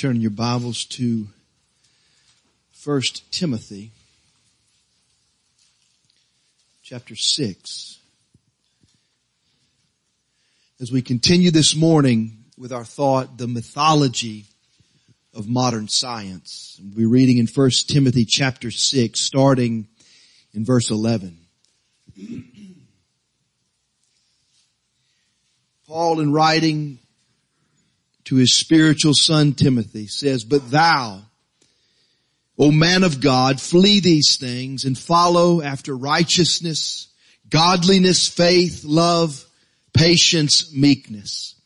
turn your Bibles to 1 Timothy chapter 6. As we continue this morning with our thought, the mythology of modern science. We'll be reading in 1 Timothy chapter 6, starting in verse 11. Paul in writing to his spiritual son Timothy says, but thou, O man of God, flee these things and follow after righteousness, godliness, faith, love, patience, meekness.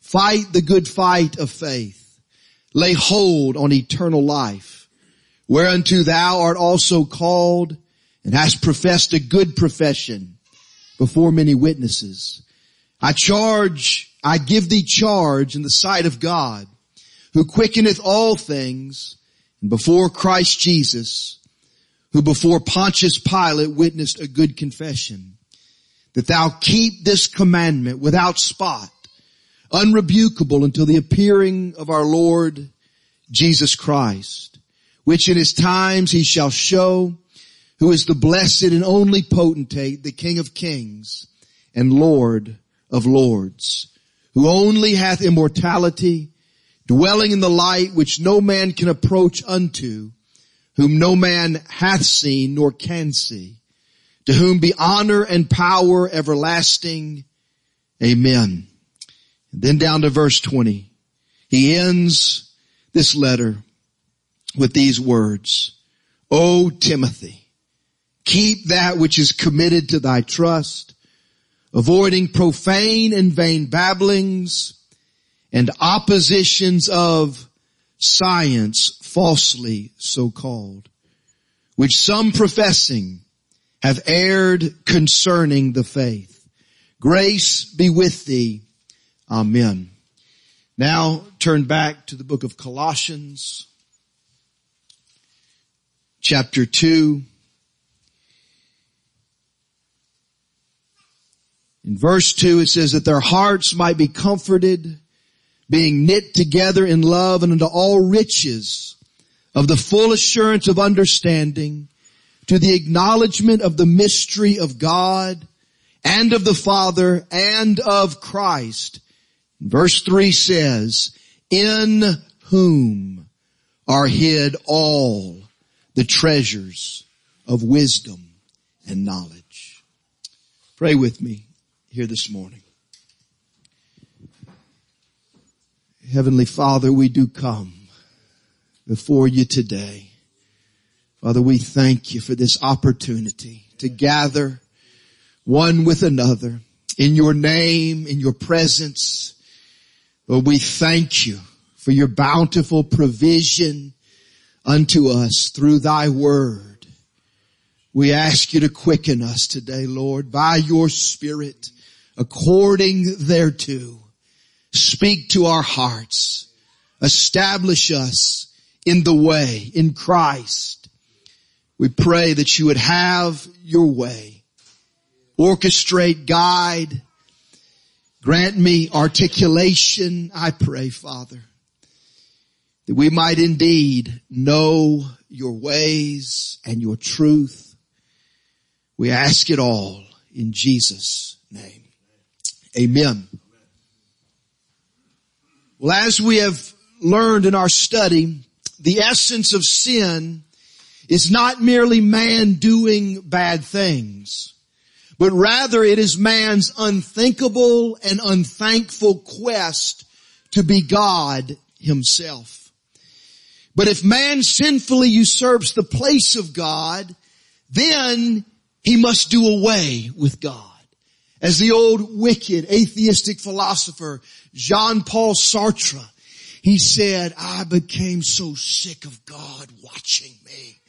Fight the good fight of faith. Lay hold on eternal life, whereunto thou art also called and hast professed a good profession before many witnesses. I charge I give thee charge in the sight of God, who quickeneth all things, and before Christ Jesus, who before Pontius Pilate witnessed a good confession, that thou keep this commandment without spot, unrebukable until the appearing of our Lord Jesus Christ, which in his times he shall show, who is the blessed and only potentate, the King of kings and Lord of lords who only hath immortality, dwelling in the light which no man can approach unto, whom no man hath seen nor can see, to whom be honor and power everlasting. Amen. And then down to verse 20. He ends this letter with these words. O Timothy, keep that which is committed to thy trust avoiding profane and vain babblings and oppositions of science falsely so called, which some professing have erred concerning the faith. Grace be with thee. Amen. Now turn back to the book of Colossians, chapter 2. In verse 2 it says that their hearts might be comforted, being knit together in love and unto all riches of the full assurance of understanding to the acknowledgement of the mystery of God and of the Father and of Christ. Verse 3 says, in whom are hid all the treasures of wisdom and knowledge. Pray with me here this morning. Heavenly Father, we do come before you today. Father, we thank you for this opportunity to gather one with another in your name, in your presence. Lord, we thank you for your bountiful provision unto us through thy word. We ask you to quicken us today, Lord, by your spirit according thereto. Speak to our hearts. Establish us in the way, in Christ. We pray that you would have your way. Orchestrate, guide, grant me articulation, I pray, Father, that we might indeed know your ways and your truth. We ask it all in Jesus' name. Amen. Well, as we have learned in our study, the essence of sin is not merely man doing bad things, but rather it is man's unthinkable and unthankful quest to be God himself. But if man sinfully usurps the place of God, then he must do away with God. As the old wicked atheistic philosopher Jean-Paul Sartre, he said, I became so sick of God watching me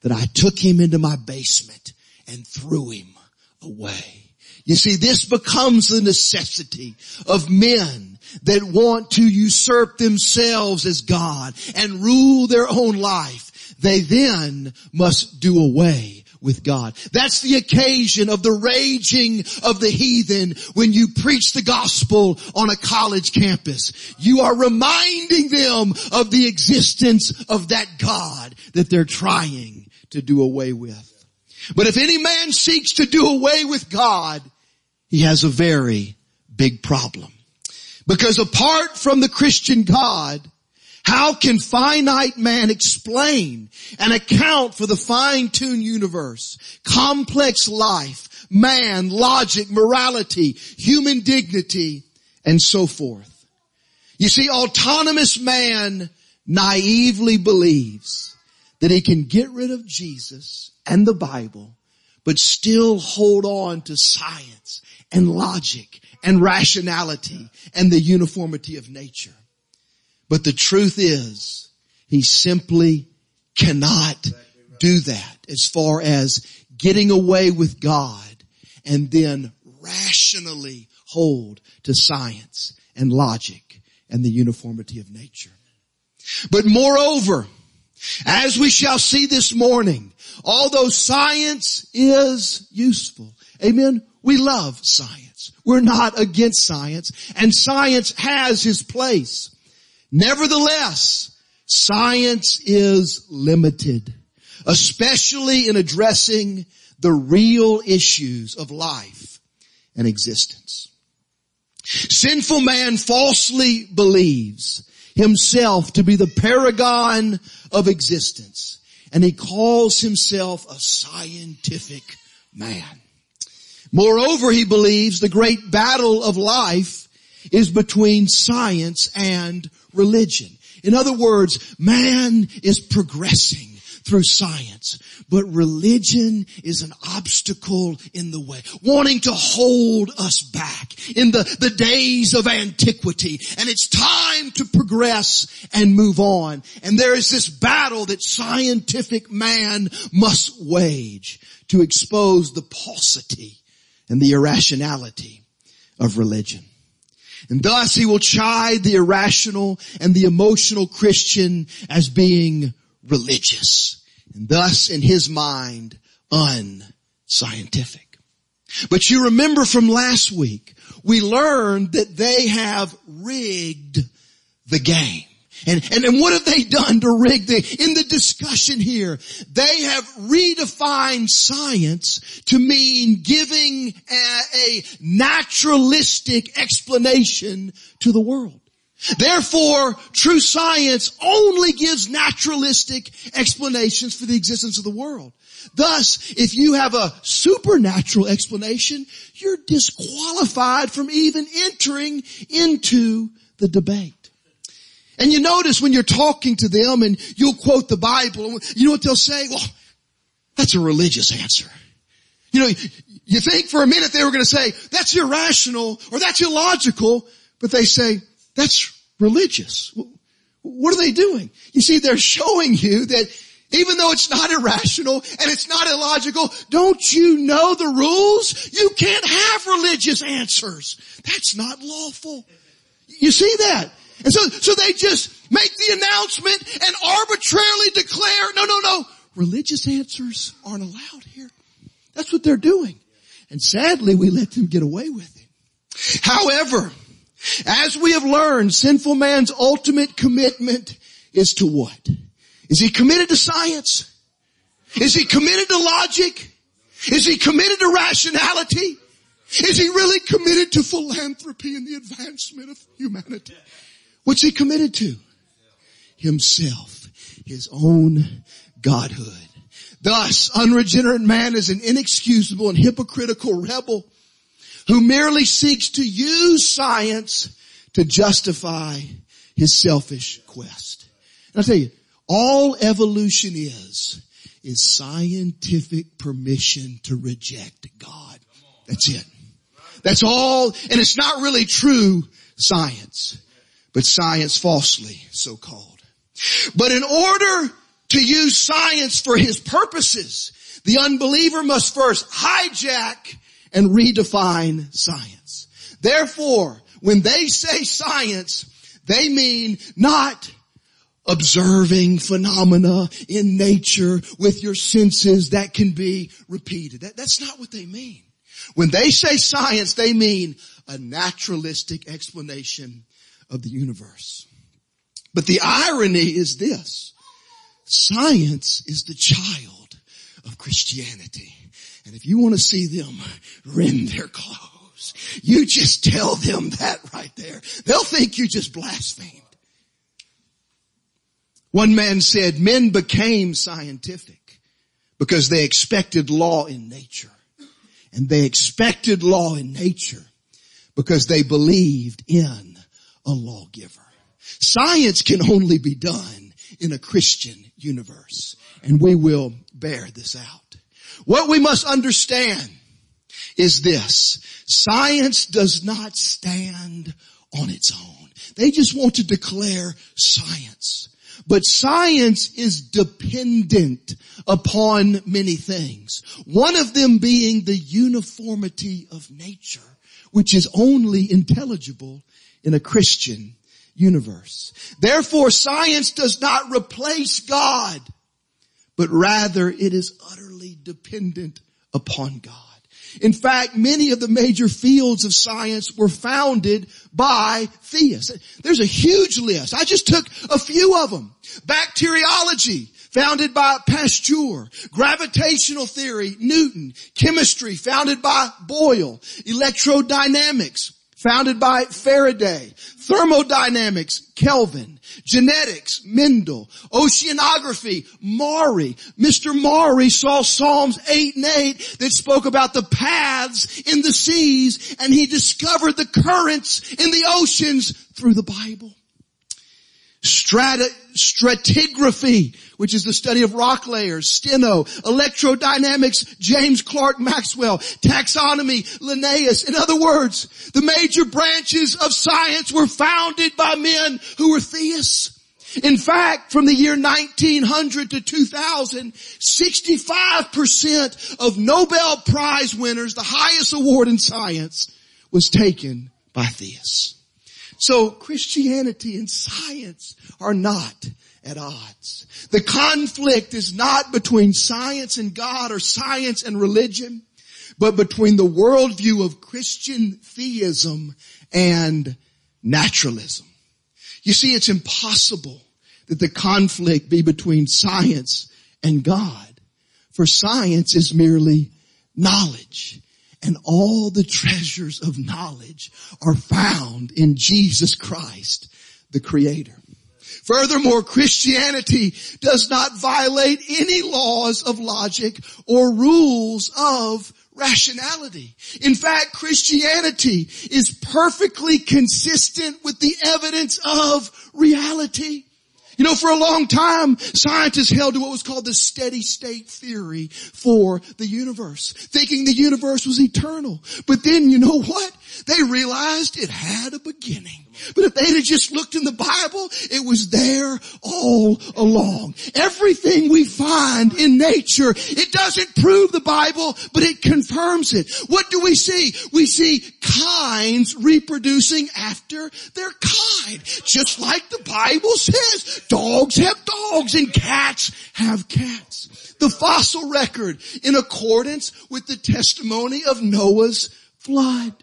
that I took him into my basement and threw him away. You see, this becomes the necessity of men that want to usurp themselves as God and rule their own life. They then must do away with God. That's the occasion of the raging of the heathen when you preach the gospel on a college campus. You are reminding them of the existence of that God that they're trying to do away with. But if any man seeks to do away with God, he has a very big problem. Because apart from the Christian God, how can finite man explain and account for the fine-tuned universe, complex life, man, logic, morality, human dignity, and so forth? You see, autonomous man naively believes that he can get rid of Jesus and the Bible, but still hold on to science and logic and rationality and the uniformity of nature. But the truth is, he simply cannot do that as far as getting away with God and then rationally hold to science and logic and the uniformity of nature. But moreover, as we shall see this morning, although science is useful, amen, we love science. We're not against science and science has his place. Nevertheless, science is limited, especially in addressing the real issues of life and existence. Sinful man falsely believes himself to be the paragon of existence and he calls himself a scientific man. Moreover, he believes the great battle of life is between science and religion. In other words, man is progressing through science, but religion is an obstacle in the way, wanting to hold us back in the, the days of antiquity. And it's time to progress and move on. And there is this battle that scientific man must wage to expose the paucity and the irrationality of religion. And thus he will chide the irrational and the emotional Christian as being religious. And thus in his mind, unscientific. But you remember from last week, we learned that they have rigged the game. And, and, and what have they done to rig the, in the discussion here? They have redefined science to mean giving a, a naturalistic explanation to the world. Therefore, true science only gives naturalistic explanations for the existence of the world. Thus, if you have a supernatural explanation, you're disqualified from even entering into the debate. And you notice when you're talking to them and you'll quote the Bible, and you know what they'll say? Well, that's a religious answer. You know, you think for a minute they were going to say, that's irrational or that's illogical, but they say, that's religious. What are they doing? You see, they're showing you that even though it's not irrational and it's not illogical, don't you know the rules? You can't have religious answers. That's not lawful. You see that? And so, so they just make the announcement and arbitrarily declare, no, no, no, religious answers aren't allowed here. That's what they're doing. And sadly, we let them get away with it. However, as we have learned, sinful man's ultimate commitment is to what? Is he committed to science? Is he committed to logic? Is he committed to rationality? Is he really committed to philanthropy and the advancement of humanity? What's he committed to? Himself. His own godhood. Thus, unregenerate man is an inexcusable and hypocritical rebel who merely seeks to use science to justify his selfish quest. And I'll tell you, all evolution is, is scientific permission to reject God. That's it. That's all, and it's not really true science but science falsely so called. But in order to use science for his purposes, the unbeliever must first hijack and redefine science. Therefore, when they say science, they mean not observing phenomena in nature with your senses that can be repeated. That, that's not what they mean. When they say science, they mean a naturalistic explanation of the universe. But the irony is this. Science is the child of Christianity. And if you want to see them rend their clothes, you just tell them that right there. They'll think you just blasphemed. One man said men became scientific because they expected law in nature. And they expected law in nature because they believed in a lawgiver. Science can only be done in a Christian universe. And we will bear this out. What we must understand is this. Science does not stand on its own. They just want to declare science. But science is dependent upon many things. One of them being the uniformity of nature, which is only intelligible in a Christian universe. Therefore, science does not replace God, but rather it is utterly dependent upon God. In fact, many of the major fields of science were founded by theists. There's a huge list. I just took a few of them. Bacteriology, founded by Pasteur. Gravitational theory, Newton. Chemistry, founded by Boyle. Electrodynamics, founded by Faraday. Thermodynamics, Kelvin. Genetics, Mendel. Oceanography, Maury. Mr. Maury saw Psalms 8 and 8 that spoke about the paths in the seas and he discovered the currents in the oceans through the Bible. Stratigraphy, which is the study of rock layers, Steno, electrodynamics, James Clerk Maxwell, taxonomy, Linnaeus. In other words, the major branches of science were founded by men who were theists. In fact, from the year 1900 to 2000, 65% of Nobel Prize winners, the highest award in science, was taken by theists. So Christianity and science are not at odds. The conflict is not between science and God or science and religion, but between the worldview of Christian theism and naturalism. You see, it's impossible that the conflict be between science and God, for science is merely knowledge and all the treasures of knowledge are found in Jesus Christ, the creator. Furthermore, Christianity does not violate any laws of logic or rules of rationality. In fact, Christianity is perfectly consistent with the evidence of reality. You know, for a long time, scientists held to what was called the steady state theory for the universe, thinking the universe was eternal. But then you know what? They realized it had a beginning. But if they'd have just looked in the Bible, it was there all along. Everything we find in nature, it doesn't prove the Bible, but it confirms it. What do we see? We see kinds reproducing after their kind. Just like the Bible says, dogs have dogs and cats have cats. The fossil record in accordance with the testimony of Noah's flood.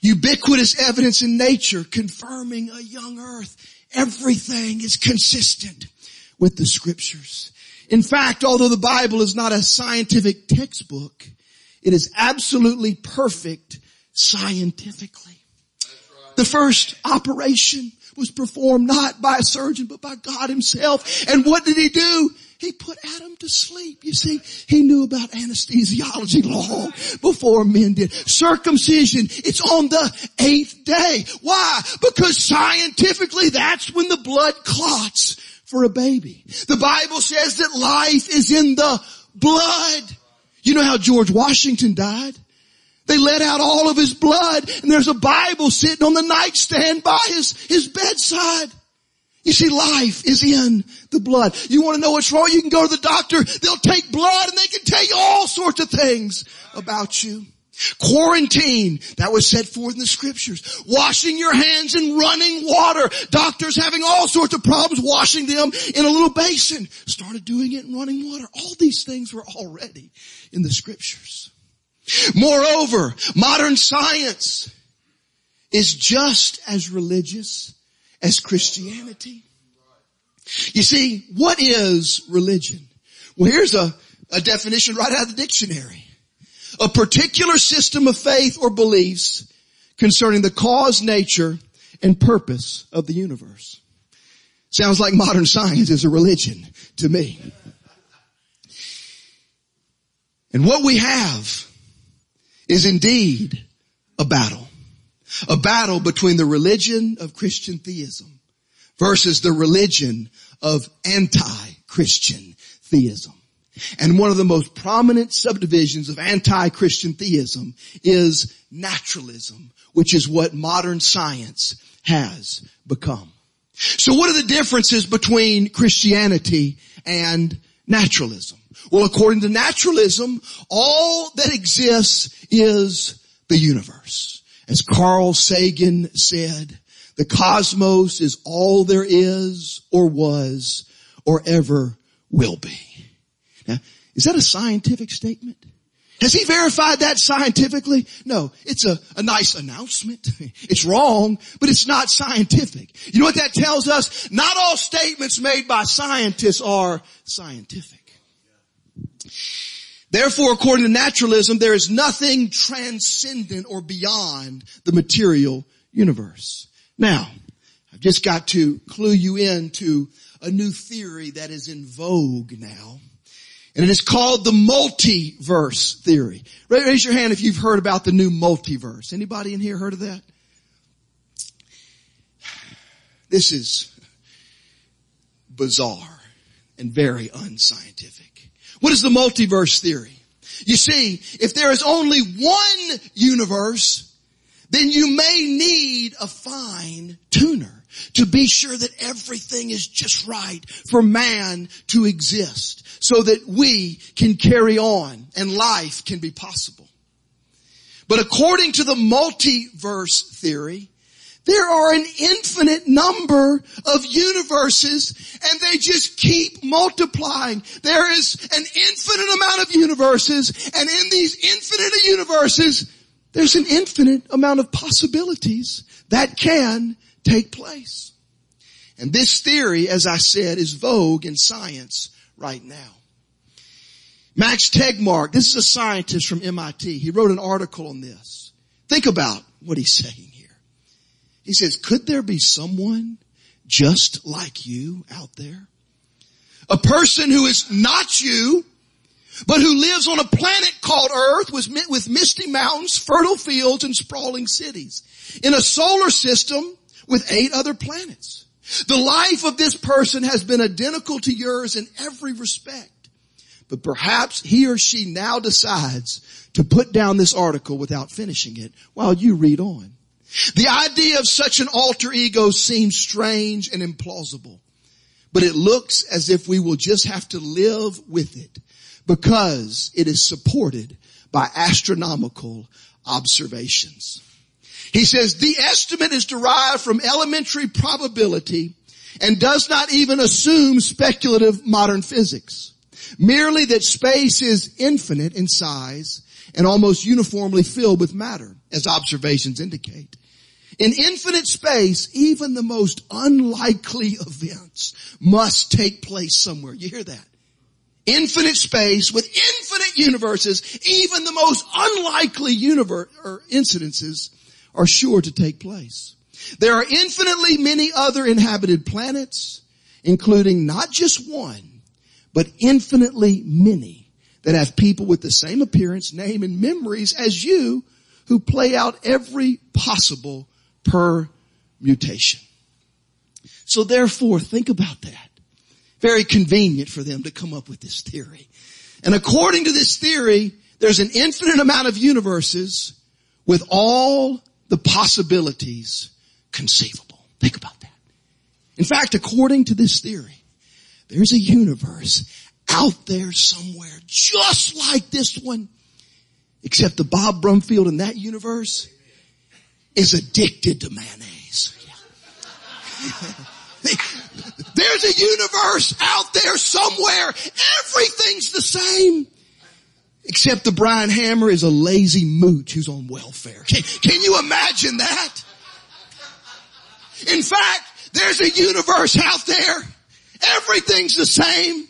Ubiquitous evidence in nature confirming a young earth. Everything is consistent with the scriptures. In fact, although the Bible is not a scientific textbook, it is absolutely perfect scientifically. The first operation was performed not by a surgeon, but by God himself. And what did he do? He put Adam to sleep. You see, he knew about anesthesiology long before men did. Circumcision, it's on the eighth day. Why? Because scientifically that's when the blood clots for a baby. The Bible says that life is in the blood. You know how George Washington died? They let out all of his blood and there's a Bible sitting on the nightstand by his, his bedside. You see, life is in the blood. You want to know what's wrong? You can go to the doctor. They'll take blood and they can tell you all sorts of things about you. Quarantine, that was set forth in the scriptures. Washing your hands in running water. Doctors having all sorts of problems washing them in a little basin. Started doing it in running water. All these things were already in the scriptures. Moreover, modern science is just as religious as Christianity. You see, what is religion? Well, here's a, a definition right out of the dictionary. A particular system of faith or beliefs concerning the cause, nature, and purpose of the universe. Sounds like modern science is a religion to me. And what we have is indeed a battle. A battle between the religion of Christian theism versus the religion of anti-Christian theism. And one of the most prominent subdivisions of anti-Christian theism is naturalism, which is what modern science has become. So what are the differences between Christianity and naturalism? Well, according to naturalism, all that exists is the universe. As Carl Sagan said, the cosmos is all there is or was or ever will be. Now, is that a scientific statement? Has he verified that scientifically? No, it's a, a nice announcement. It's wrong, but it's not scientific. You know what that tells us? Not all statements made by scientists are scientific. Therefore, according to naturalism, there is nothing transcendent or beyond the material universe. Now, I've just got to clue you in to a new theory that is in vogue now. And it is called the multiverse theory. Raise your hand if you've heard about the new multiverse. Anybody in here heard of that? This is bizarre and very unscientific. What is the multiverse theory? You see, if there is only one universe, then you may need a fine tuner to be sure that everything is just right for man to exist so that we can carry on and life can be possible. But according to the multiverse theory, there are an infinite number of universes and they just keep multiplying. There is an infinite amount of universes and in these infinite universes, there's an infinite amount of possibilities that can take place. And this theory, as I said, is vogue in science right now. Max Tegmark, this is a scientist from MIT. He wrote an article on this. Think about what he's saying. He says, could there be someone just like you out there? A person who is not you, but who lives on a planet called Earth with, misty mountains, fertile fields, and sprawling cities. In a solar system with eight other planets. The life of this person has been identical to yours in every respect. But perhaps he or she now decides to put down this article without finishing it while you read on. The idea of such an alter ego seems strange and implausible, but it looks as if we will just have to live with it because it is supported by astronomical observations. He says the estimate is derived from elementary probability and does not even assume speculative modern physics. Merely that space is infinite in size and almost uniformly filled with matter, as observations indicate. In infinite space, even the most unlikely events must take place somewhere. You hear that? Infinite space with infinite universes, even the most unlikely universe or incidences are sure to take place. There are infinitely many other inhabited planets, including not just one, but infinitely many that have people with the same appearance, name, and memories as you who play out every possible permutation. So therefore, think about that. Very convenient for them to come up with this theory. And according to this theory, there's an infinite amount of universes with all the possibilities conceivable. Think about that. In fact, according to this theory, there's a universe out there somewhere just like this one Except the Bob Brumfield in that universe is addicted to mayonnaise. There's a universe out there somewhere. Everything's the same. Except the Brian Hammer is a lazy mooch who's on welfare. Can, can you imagine that? In fact, there's a universe out there. Everything's the same.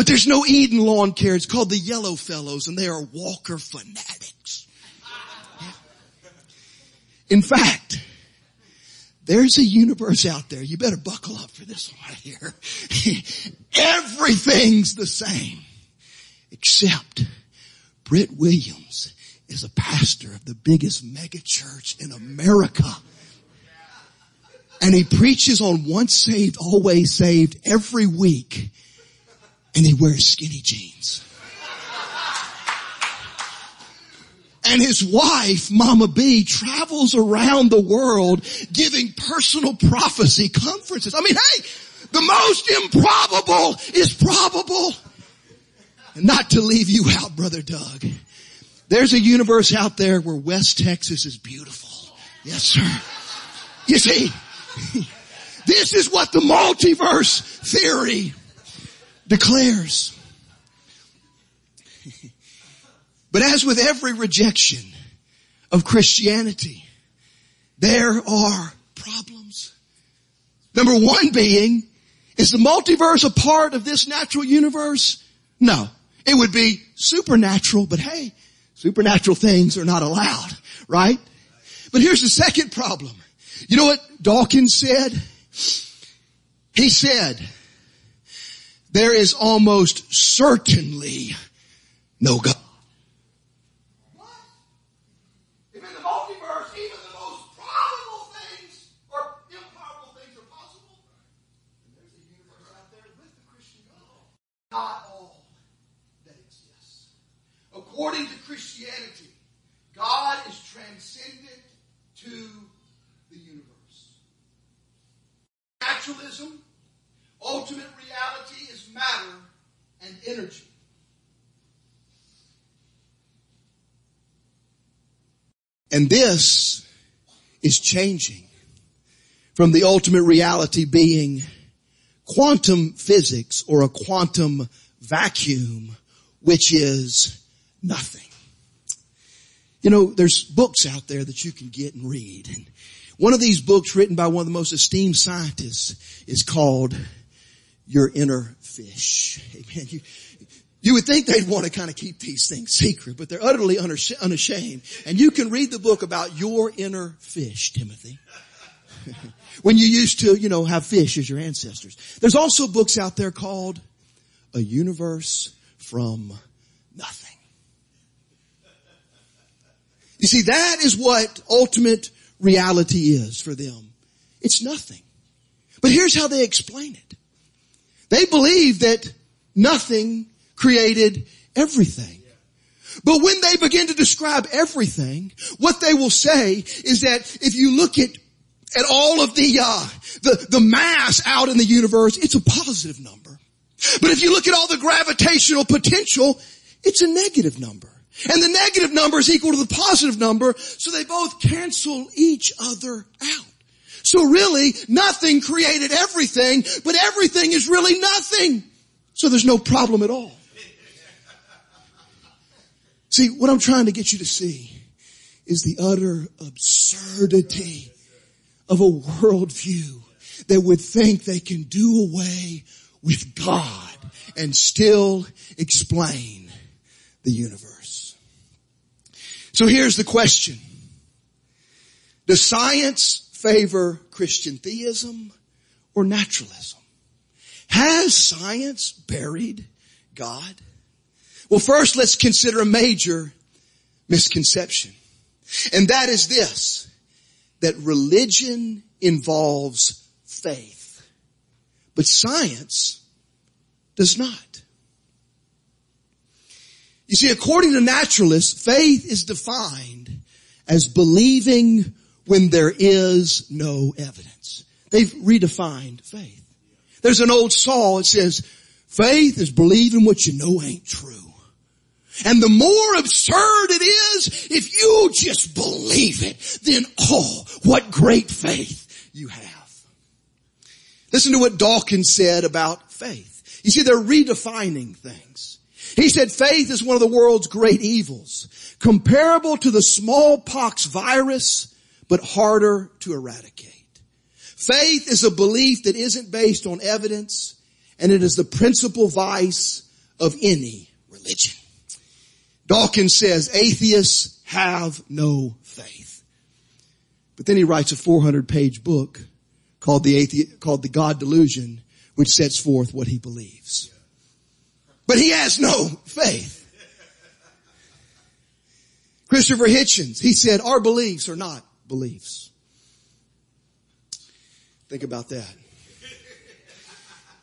But there's no Eden lawn care. It's called the Yellow Fellows and they are Walker fanatics. In fact, there's a universe out there. You better buckle up for this one here. Everything's the same except Britt Williams is a pastor of the biggest mega church in America. And he preaches on once saved, always saved every week. And he wears skinny jeans. And his wife, Mama B, travels around the world giving personal prophecy conferences. I mean, hey, the most improbable is probable. And not to leave you out, Brother Doug. There's a universe out there where West Texas is beautiful. Yes, sir. You see, this is what the multiverse theory declares. But as with every rejection of Christianity, there are problems. Number one being, is the multiverse a part of this natural universe? No. It would be supernatural, but hey, supernatural things are not allowed, right? But here's the second problem. You know what Dawkins said? He said, there is almost certainly no God. What? If in the multiverse even the most probable things or improbable things are possible, then there's a universe out there with the Christian God. Not all that exists. According to Christianity, God is transcendent to the universe. Naturalism, ultimate reality is matter and energy. And this is changing from the ultimate reality being quantum physics or a quantum vacuum, which is nothing. You know, there's books out there that you can get and read. And one of these books written by one of the most esteemed scientists is called Your Inner Fish. Amen. You, you would think they'd want to kind of keep these things secret, but they're utterly unashamed. And you can read the book about your inner fish, Timothy. when you used to, you know, have fish as your ancestors. There's also books out there called A Universe from Nothing. You see, that is what ultimate reality is for them. It's nothing. But here's how they explain it. They believe that nothing created everything. But when they begin to describe everything, what they will say is that if you look at at all of the uh, the the mass out in the universe, it's a positive number. But if you look at all the gravitational potential, it's a negative number. And the negative number is equal to the positive number, so they both cancel each other out. So really, nothing created everything, but everything is really nothing. So there's no problem at all. See, what I'm trying to get you to see is the utter absurdity of a worldview that would think they can do away with God and still explain the universe. So here's the question. Does science favor Christian theism or naturalism? Has science buried God? Well, first let's consider a major misconception. And that is this, that religion involves faith, but science does not. You see, according to naturalists, faith is defined as believing when there is no evidence. They've redefined faith. There's an old saw, it says, faith is believing what you know ain't true. And the more absurd it is, if you just believe it, then oh, what great faith you have. Listen to what Dawkins said about faith. You see, they're redefining things. He said faith is one of the world's great evils, comparable to the smallpox virus, but harder to eradicate. Faith is a belief that isn't based on evidence, and it is the principal vice of any religion. Dawkins says atheists have no faith. But then he writes a 400 page book called the athe- called the God Delusion, which sets forth what he believes. But he has no faith. Christopher Hitchens, he said, our beliefs are not beliefs. Think about that.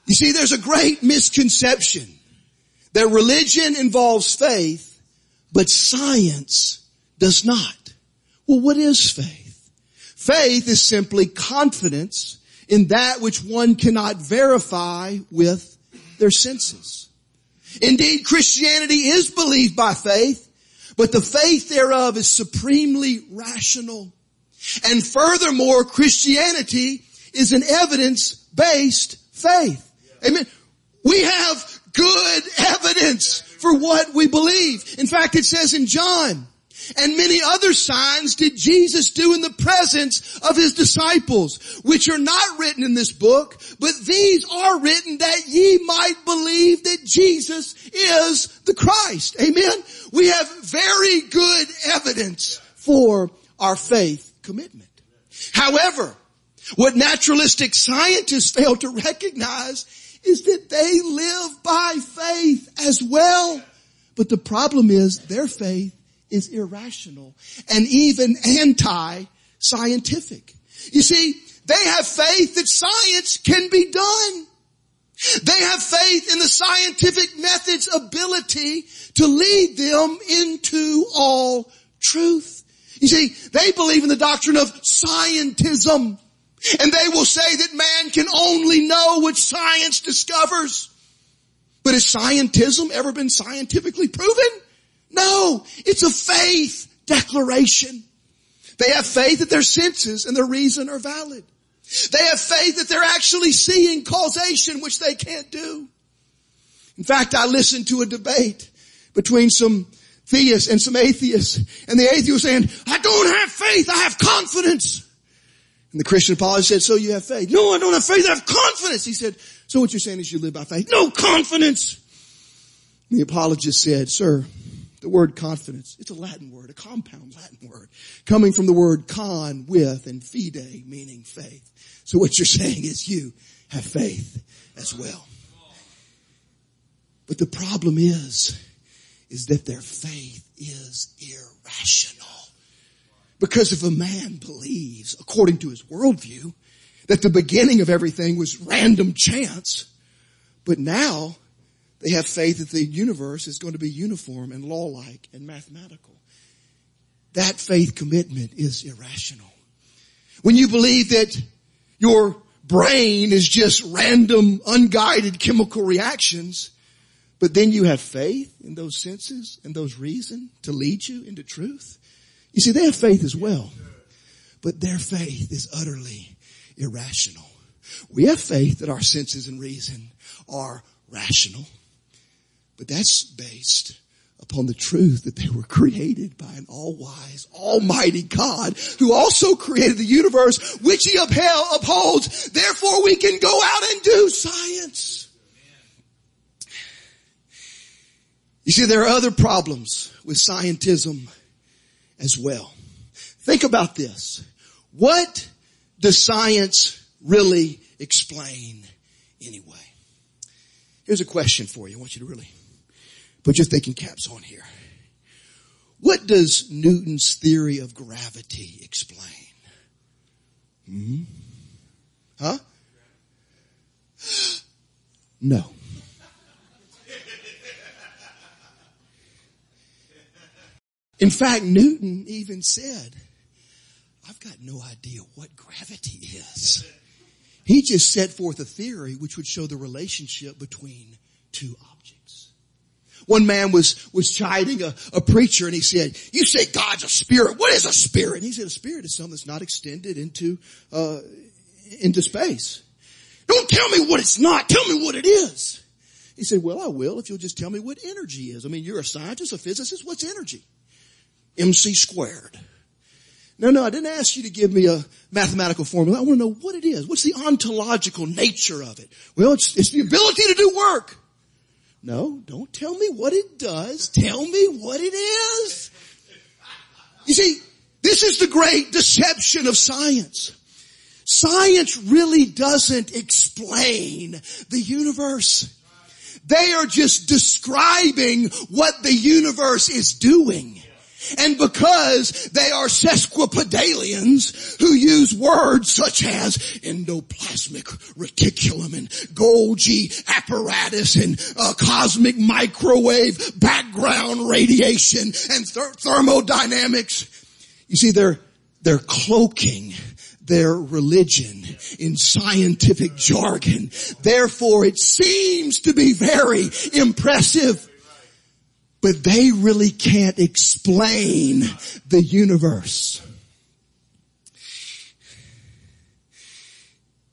You see, there's a great misconception that religion involves faith, but science does not. Well, what is faith? Faith is simply confidence in that which one cannot verify with their senses. Indeed, Christianity is believed by faith, but the faith thereof is supremely rational. And furthermore, Christianity is an evidence-based faith. Amen. We have good evidence for what we believe. In fact, it says in John, and many other signs did Jesus do in the presence of his disciples, which are not written in this book, but these are written that ye might believe that Jesus is the Christ. Amen. We have very good evidence for our faith commitment. However, what naturalistic scientists fail to recognize is that they live by faith as well. But the problem is their faith is irrational and even anti-scientific. You see, they have faith that science can be done. They have faith in the scientific method's ability to lead them into all truth. You see, they believe in the doctrine of scientism. And they will say that man can only know what science discovers. But has scientism ever been scientifically proven? No, it's a faith declaration. They have faith that their senses and their reason are valid. They have faith that they're actually seeing causation, which they can't do. In fact, I listened to a debate between some theists and some atheists, and the atheist was saying, I don't have faith, I have confidence. And the Christian apologist said, so you have faith. No, I don't have faith, I have confidence. He said, so what you're saying is you live by faith. No confidence. And the apologist said, sir, the word confidence, it's a Latin word, a compound Latin word, coming from the word con, with, and fide, meaning faith. So what you're saying is you have faith as well. But the problem is, is that their faith is irrational. Because if a man believes, according to his worldview, that the beginning of everything was random chance, but now they have faith that the universe is going to be uniform and law-like and mathematical. That faith commitment is irrational. When you believe that your brain is just random, unguided chemical reactions, but then you have faith in those senses and those reason to lead you into truth. You see, they have faith as well, but their faith is utterly irrational. We have faith that our senses and reason are rational. But that's based upon the truth that they were created by an all-wise, almighty God who also created the universe which he upheld, upholds. Therefore we can go out and do science. You see, there are other problems with scientism as well. Think about this. What does science really explain anyway? Here's a question for you. I want you to really Put your thinking caps on here. What does Newton's theory of gravity explain? Hmm? Huh? No. In fact, Newton even said, I've got no idea what gravity is. He just set forth a theory which would show the relationship between two objects. One man was, was chiding a, a preacher and he said, you say God's a spirit. What is a spirit? And he said, a spirit is something that's not extended into, uh, into space. Don't tell me what it's not. Tell me what it is. He said, well, I will if you'll just tell me what energy is. I mean, you're a scientist, a physicist. What's energy? MC squared. No, no, I didn't ask you to give me a mathematical formula. I want to know what it is. What's the ontological nature of it? Well, it's, it's the ability to do work. No, don't tell me what it does. Tell me what it is. You see, this is the great deception of science. Science really doesn't explain the universe. They are just describing what the universe is doing. And because they are sesquipedalians who use words such as endoplasmic reticulum and Golgi apparatus and uh, cosmic microwave background radiation and th- thermodynamics, you see, they're, they're cloaking their religion in scientific jargon. Therefore it seems to be very impressive but they really can't explain the universe.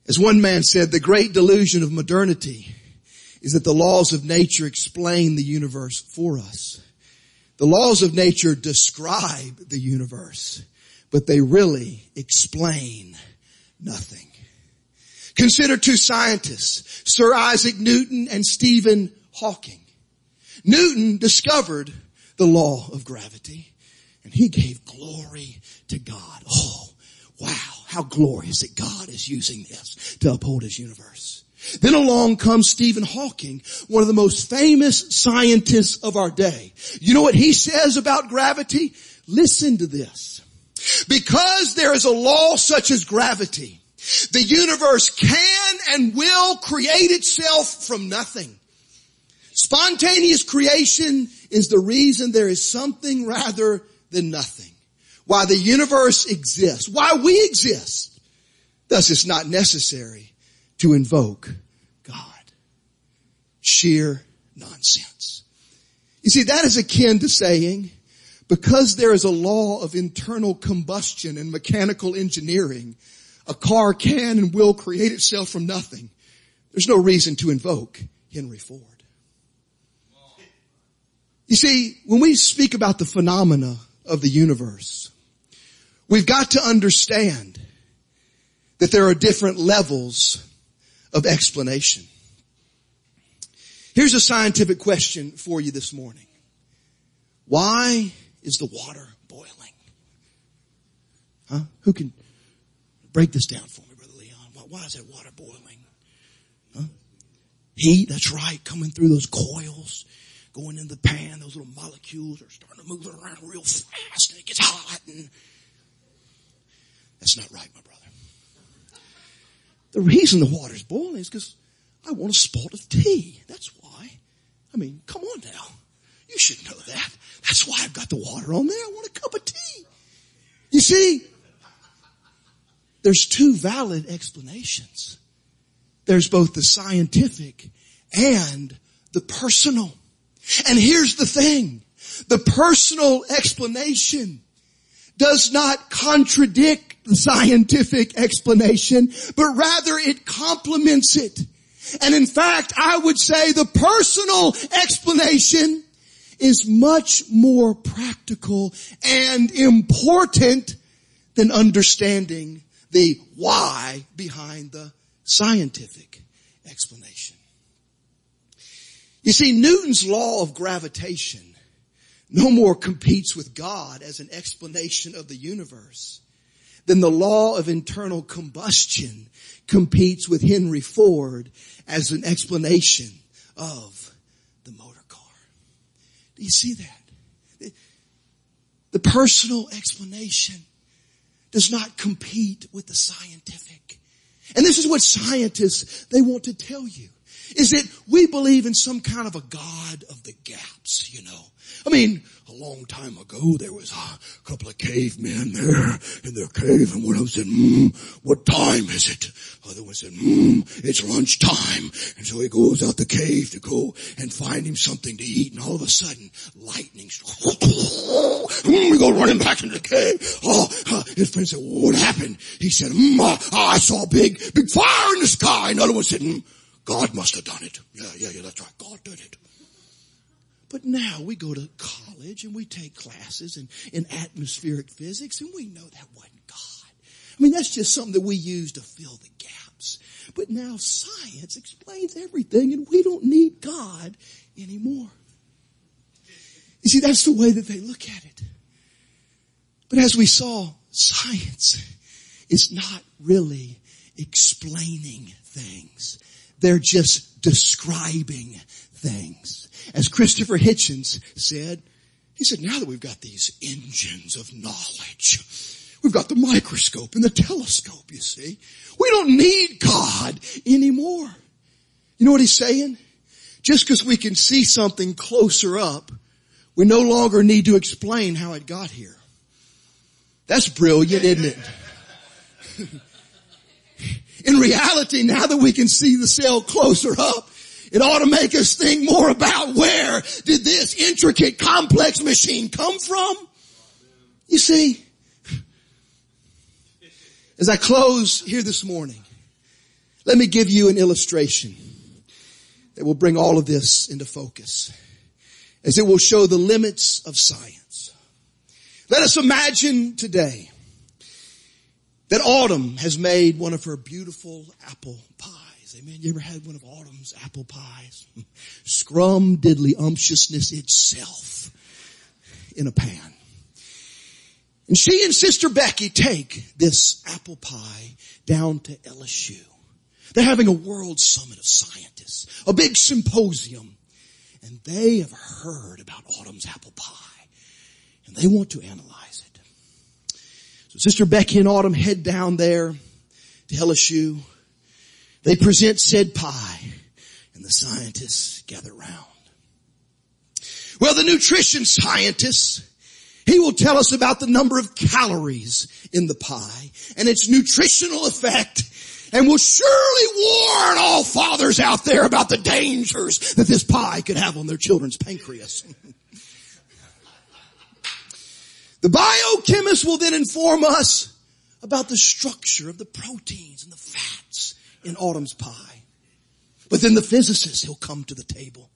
As one man said, the great delusion of modernity is that the laws of nature explain the universe for us. The laws of nature describe the universe, but they really explain nothing. Consider two scientists, Sir Isaac Newton and Stephen Hawking. Newton discovered the law of gravity and he gave glory to God. Oh, wow. How glorious that God is using this to uphold his universe. Then along comes Stephen Hawking, one of the most famous scientists of our day. You know what he says about gravity? Listen to this. Because there is a law such as gravity, the universe can and will create itself from nothing. Spontaneous creation is the reason there is something rather than nothing. Why the universe exists. Why we exist. Thus it's not necessary to invoke God. Sheer nonsense. You see, that is akin to saying, because there is a law of internal combustion and mechanical engineering, a car can and will create itself from nothing. There's no reason to invoke Henry Ford. You see, when we speak about the phenomena of the universe, we've got to understand that there are different levels of explanation. Here's a scientific question for you this morning. Why is the water boiling? Huh? Who can break this down for me, Brother Leon? Why, is that water boiling? Huh? Heat, that's right, coming through those coils going in the pan, those little molecules are starting to move around real fast and it gets hot and that's not right, my brother. The reason the water's boiling is because I want a spot of tea. That's why. I mean, come on now. You should know that. That's why I've got the water on there. I want a cup of tea. You see, there's two valid explanations. There's both the scientific and the personal. And here's the thing. The personal explanation does not contradict the scientific explanation, but rather it complements it. And in fact, I would say the personal explanation is much more practical and important than understanding the why behind the scientific explanation. You see, Newton's law of gravitation no more competes with God as an explanation of the universe than the law of internal combustion competes with Henry Ford as an explanation of the motor car. Do you see that? The personal explanation does not compete with the scientific. And this is what scientists, they want to tell you. Is that we believe in some kind of a God of the gaps, you know. I mean, a long time ago, there was a couple of cavemen there in their cave, and one of them said, mm, what time is it? The other one said, mm, it's lunchtime. And so he goes out the cave to go and find him something to eat, and all of a sudden, lightning, mm, he goes running back into the cave. Oh, uh, his friend said, what happened? He said, mm, uh, I saw a big, big fire in the sky. Another one said, mm, God must have done it. Yeah, yeah, yeah, that's right. God did it. But now we go to college and we take classes in, in atmospheric physics and we know that wasn't God. I mean, that's just something that we use to fill the gaps. But now science explains everything and we don't need God anymore. You see, that's the way that they look at it. But as we saw, science is not really explaining things. They're just describing things. As Christopher Hitchens said, he said, now that we've got these engines of knowledge, we've got the microscope and the telescope, you see, we don't need God anymore. You know what he's saying? Just because we can see something closer up, we no longer need to explain how it got here. That's brilliant, isn't it? In reality, now that we can see the cell closer up, it ought to make us think more about where did this intricate, complex machine come from? You see, as I close here this morning, let me give you an illustration that will bring all of this into focus as it will show the limits of science. Let us imagine today that Autumn has made one of her beautiful apple pies. Amen. You ever had one of Autumn's apple pies? Scrum diddly umptiousness itself in a pan. And she and Sister Becky take this apple pie down to LSU. They're having a world summit of scientists, a big symposium, and they have heard about Autumn's apple pie, and they want to analyze it. So Sister Becky and Autumn head down there to LSU. They present said pie and the scientists gather round. Well, the nutrition scientist, he will tell us about the number of calories in the pie and its nutritional effect and will surely warn all fathers out there about the dangers that this pie could have on their children's pancreas. the biochemist will then inform us about the structure of the proteins and the fats in Autumn's pie. But then the physicist, he'll come to the table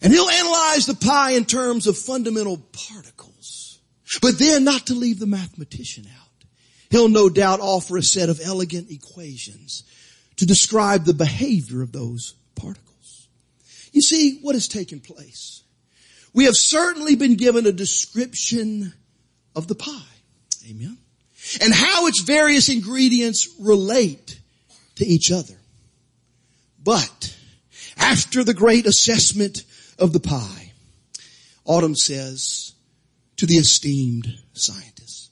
and he'll analyze the pie in terms of fundamental particles. But then not to leave the mathematician out. He'll no doubt offer a set of elegant equations to describe the behavior of those particles. You see what has taken place. We have certainly been given a description of the pie. Amen. And how its various ingredients relate to each other. But after the great assessment of the pie, Autumn says to the esteemed scientist,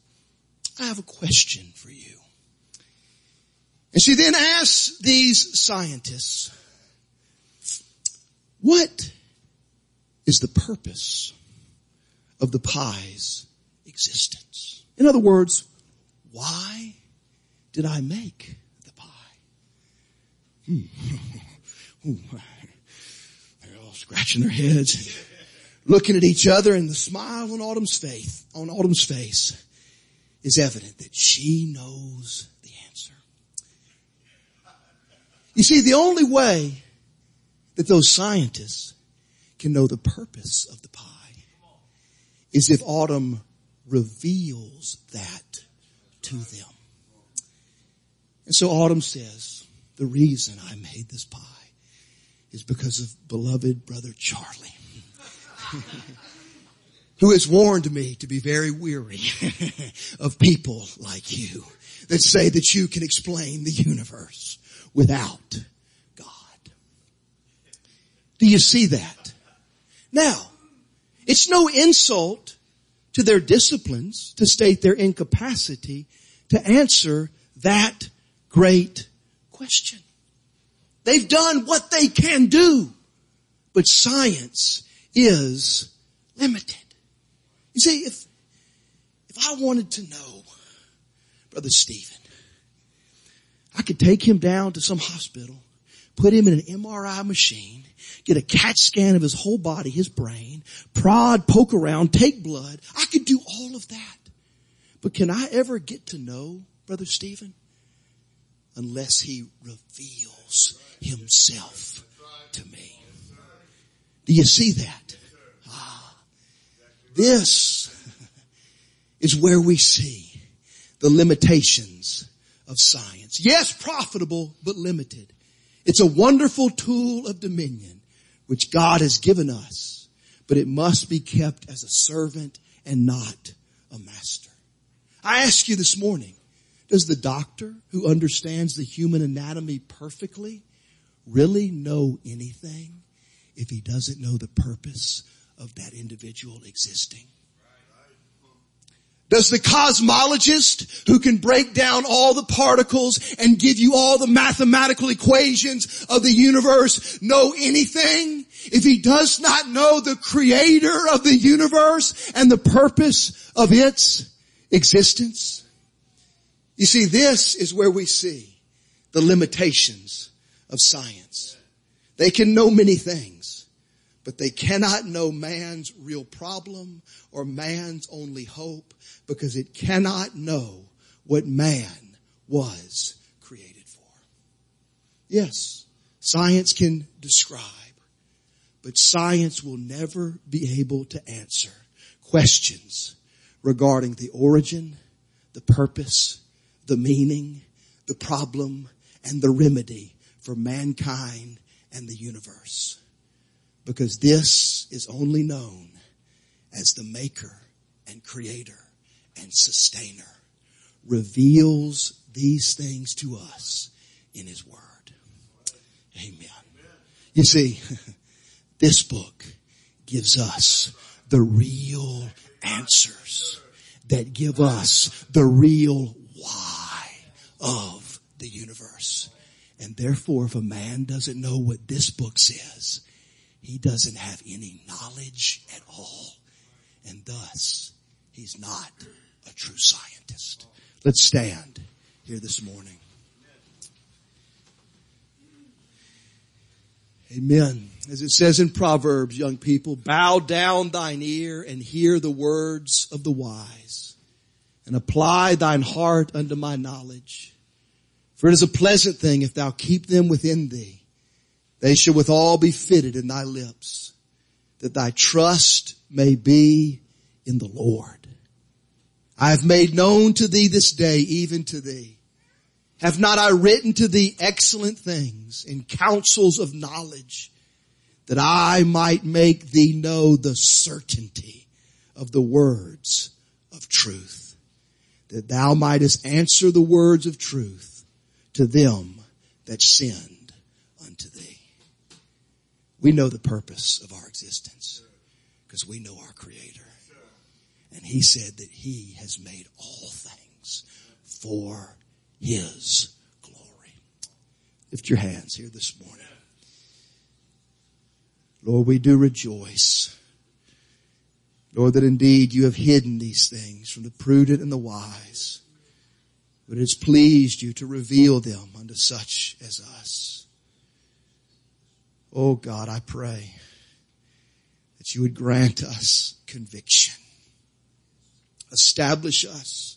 I have a question for you. And she then asks these scientists, what is the purpose of the pie's existence? In other words, why did I make the pie? Hmm. They're all scratching their heads, looking at each other, and the smile on Autumn's face, on Autumn's face, is evident that she knows the answer. You see, the only way that those scientists can know the purpose of the pie is if Autumn reveals that to them. And so Autumn says, the reason I made this pie is because of beloved brother Charlie. who has warned me to be very weary of people like you that say that you can explain the universe without God. Do you see that? Now, it's no insult to their disciplines to state their incapacity to answer that great question. They've done what they can do. But science is limited. You see, if, if I wanted to know, Brother Stephen, I could take him down to some hospital, put him in an MRI machine, get a CAT scan of his whole body, his brain, prod, poke around, take blood. I could do all of that. But can I ever get to know Brother Stephen? Unless he reveals himself to me. Do you see that? Ah, this is where we see the limitations of science. Yes, profitable, but limited. It's a wonderful tool of dominion which God has given us, but it must be kept as a servant and not a master. I ask you this morning, does the doctor who understands the human anatomy perfectly really know anything if he doesn't know the purpose of that individual existing? Does the cosmologist who can break down all the particles and give you all the mathematical equations of the universe know anything if he does not know the creator of the universe and the purpose of its existence? You see, this is where we see the limitations of science. They can know many things, but they cannot know man's real problem or man's only hope because it cannot know what man was created for. Yes, science can describe, but science will never be able to answer questions regarding the origin, the purpose, the meaning, the problem, and the remedy for mankind and the universe. Because this is only known as the maker and creator and sustainer reveals these things to us in his word. Amen. You see, this book gives us the real answers that give us the real why of the universe. And therefore, if a man doesn't know what this book says, he doesn't have any knowledge at all. And thus, he's not a true scientist. Let's stand here this morning. Amen. As it says in Proverbs, young people, bow down thine ear and hear the words of the wise and apply thine heart unto my knowledge. For it is a pleasant thing if thou keep them within thee. They shall withal be fitted in thy lips that thy trust may be in the Lord. I have made known to thee this day, even to thee. Have not I written to thee excellent things in counsels of knowledge that I might make thee know the certainty of the words of truth, that thou mightest answer the words of truth to them that thee. We know the purpose of our existence because we know our creator. And he said that he has made all things for his glory. Lift your hands here this morning. Lord, we do rejoice. Lord, that indeed you have hidden these things from the prudent and the wise, but it has pleased you to reveal them unto such as us. Oh God, I pray that you would grant us conviction Establish us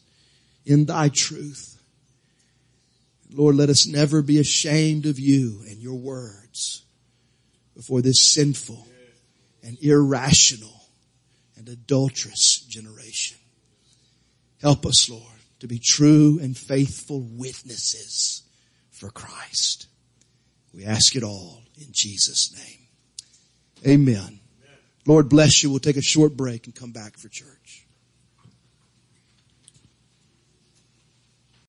in thy truth. Lord, let us never be ashamed of you and your words before this sinful and irrational and adulterous generation. Help us, Lord, to be true and faithful witnesses for Christ. We ask it all in Jesus' name. Amen. Lord bless you. We'll take a short break and come back for church.